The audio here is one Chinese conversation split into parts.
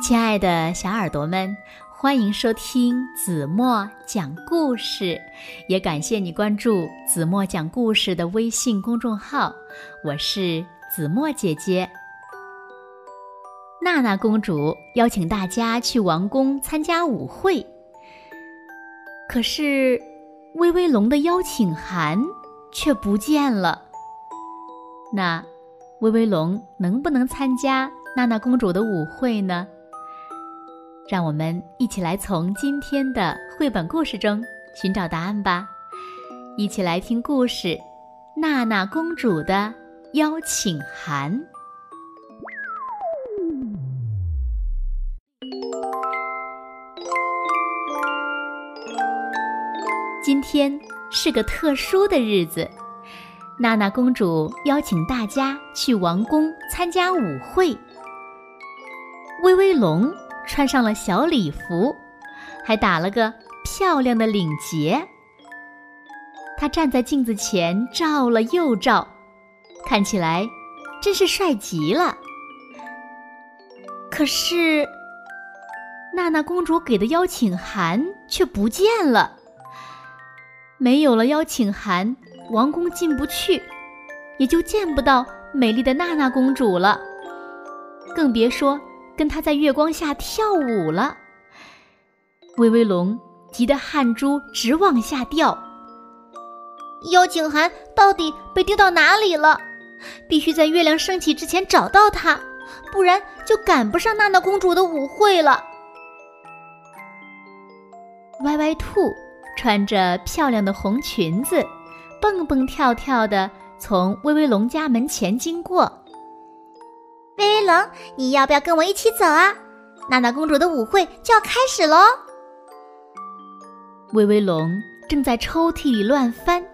亲爱的小耳朵们，欢迎收听子墨讲故事，也感谢你关注子墨讲故事的微信公众号。我是子墨姐姐。娜娜公主邀请大家去王宫参加舞会，可是威威龙的邀请函却不见了。那威威龙能不能参加娜娜公主的舞会呢？让我们一起来从今天的绘本故事中寻找答案吧！一起来听故事《娜娜公主的邀请函》。今天是个特殊的日子，娜娜公主邀请大家去王宫参加舞会。威威龙。穿上了小礼服，还打了个漂亮的领结。他站在镜子前照了又照，看起来真是帅极了。可是，娜娜公主给的邀请函却不见了。没有了邀请函，王宫进不去，也就见不到美丽的娜娜公主了。更别说。跟他在月光下跳舞了，威威龙急得汗珠直往下掉。邀请函到底被丢到哪里了？必须在月亮升起之前找到它，不然就赶不上娜娜公主的舞会了。歪歪兔穿着漂亮的红裙子，蹦蹦跳跳的从威威龙家门前经过。威威龙，你要不要跟我一起走啊？娜娜公主的舞会就要开始喽！威威龙正在抽屉里乱翻，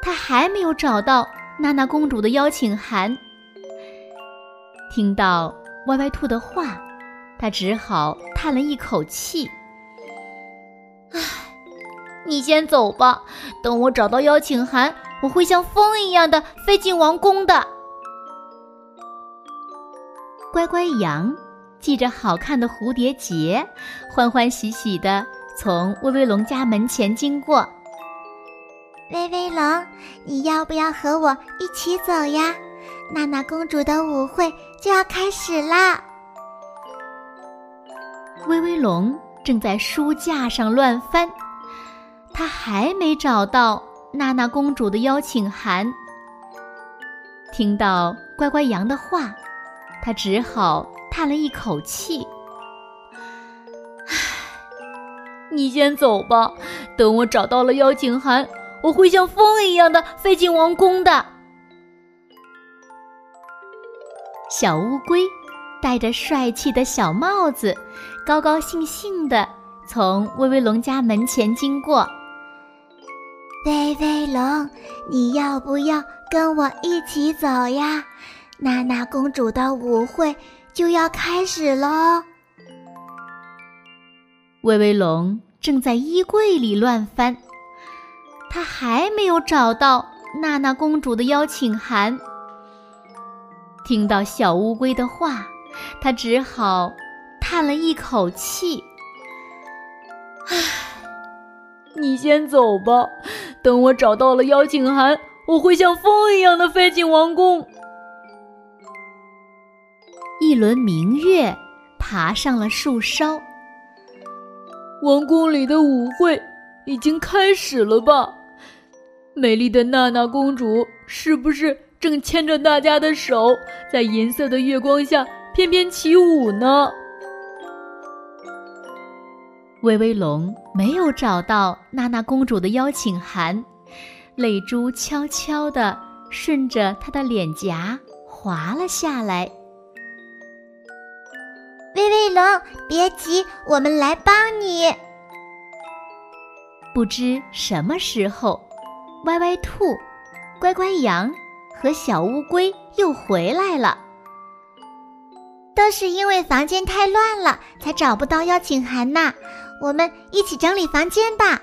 他还没有找到娜娜公主的邀请函。听到歪歪兔的话，他只好叹了一口气：“唉，你先走吧，等我找到邀请函，我会像风一样的飞进王宫的。”乖乖羊系着好看的蝴蝶结，欢欢喜喜地从威威龙家门前经过。威威龙，你要不要和我一起走呀？娜娜公主的舞会就要开始啦！威威龙正在书架上乱翻，他还没找到娜娜公主的邀请函。听到乖乖羊的话。他只好叹了一口气：“唉，你先走吧，等我找到了邀请函，我会像风一样的飞进王宫的。”小乌龟戴着帅气的小帽子，高高兴兴的从威威龙家门前经过。威威龙，你要不要跟我一起走呀？娜娜公主的舞会就要开始喽！威威龙正在衣柜里乱翻，他还没有找到娜娜公主的邀请函。听到小乌龟的话，他只好叹了一口气：“唉，你先走吧，等我找到了邀请函，我会像风一样的飞进王宫。”一轮明月爬上了树梢。王宫里的舞会已经开始了吧？美丽的娜娜公主是不是正牵着大家的手，在银色的月光下翩翩起舞呢？威威龙没有找到娜娜公主的邀请函，泪珠悄悄地顺着她的脸颊滑了下来。威威龙，别急，我们来帮你。不知什么时候，歪歪兔、乖乖羊和小乌龟又回来了。都是因为房间太乱了，才找不到邀请函呢。我们一起整理房间吧。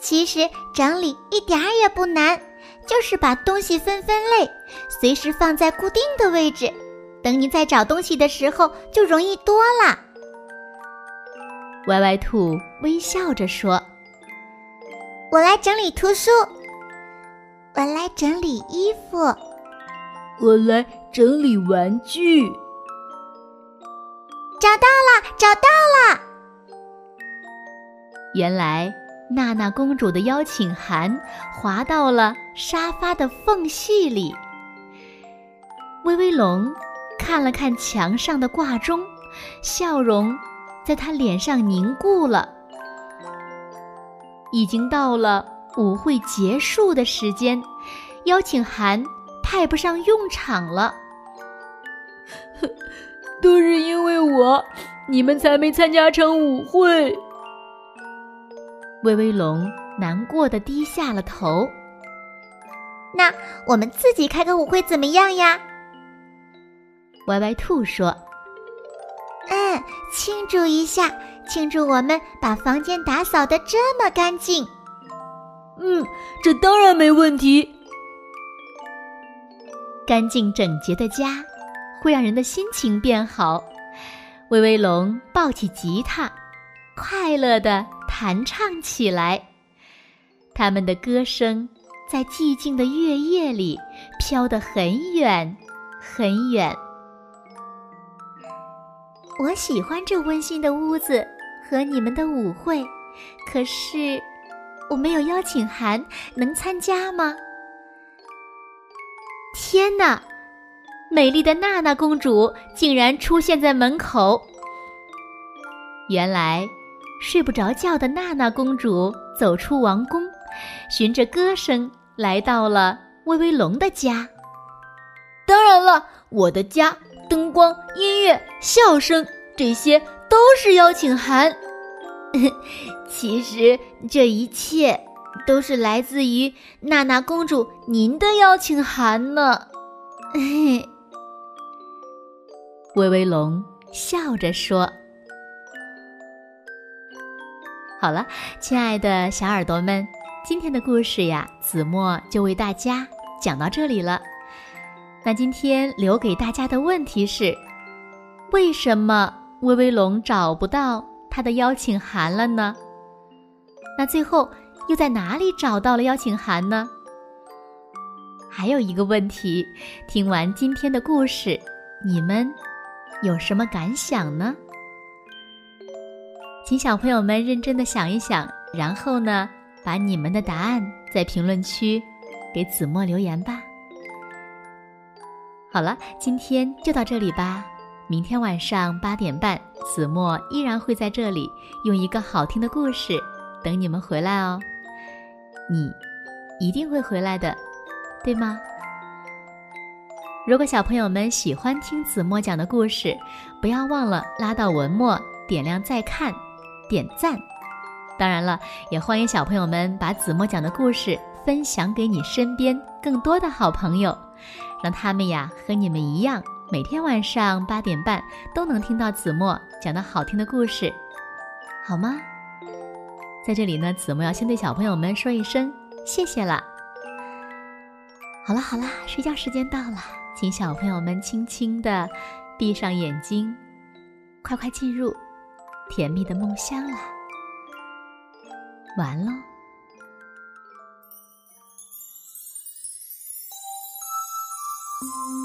其实整理一点儿也不难，就是把东西分分类，随时放在固定的位置。等你再找东西的时候就容易多了。歪歪兔微笑着说：“我来整理图书，我来整理衣服，我来整理玩具。”找到了，找到了！原来娜娜公主的邀请函滑到了沙发的缝隙里。威威龙看了看墙上的挂钟，笑容在他脸上凝固了。已经到了舞会结束的时间，邀请函派不上用场了。都是因为我，你们才没参加成舞会。威威龙难过的低下了头。那我们自己开个舞会怎么样呀？歪歪兔说：“嗯，庆祝一下，庆祝我们把房间打扫的这么干净。”嗯，这当然没问题。干净整洁的家。会让人的心情变好。威威龙抱起吉他，快乐地弹唱起来。他们的歌声在寂静的月夜里飘得很远很远。我喜欢这温馨的屋子和你们的舞会，可是我没有邀请函，能参加吗？天哪！美丽的娜娜公主竟然出现在门口。原来，睡不着觉的娜娜公主走出王宫，循着歌声来到了威威龙的家。当然了，我的家，灯光、音乐、笑声，这些都是邀请函。其实，这一切都是来自于娜娜公主您的邀请函呢。嘿。威威龙笑着说：“好了，亲爱的小耳朵们，今天的故事呀，子墨就为大家讲到这里了。那今天留给大家的问题是：为什么威威龙找不到他的邀请函了呢？那最后又在哪里找到了邀请函呢？还有一个问题，听完今天的故事，你们？”有什么感想呢？请小朋友们认真的想一想，然后呢，把你们的答案在评论区给子墨留言吧。好了，今天就到这里吧。明天晚上八点半，子墨依然会在这里用一个好听的故事等你们回来哦。你一定会回来的，对吗？如果小朋友们喜欢听子墨讲的故事，不要忘了拉到文末点亮再看，点赞。当然了，也欢迎小朋友们把子墨讲的故事分享给你身边更多的好朋友，让他们呀和你们一样，每天晚上八点半都能听到子墨讲的好听的故事，好吗？在这里呢，子墨要先对小朋友们说一声谢谢了。好了好了，睡觉时间到了。请小朋友们轻轻地闭上眼睛，快快进入甜蜜的梦乡啦！完喽。you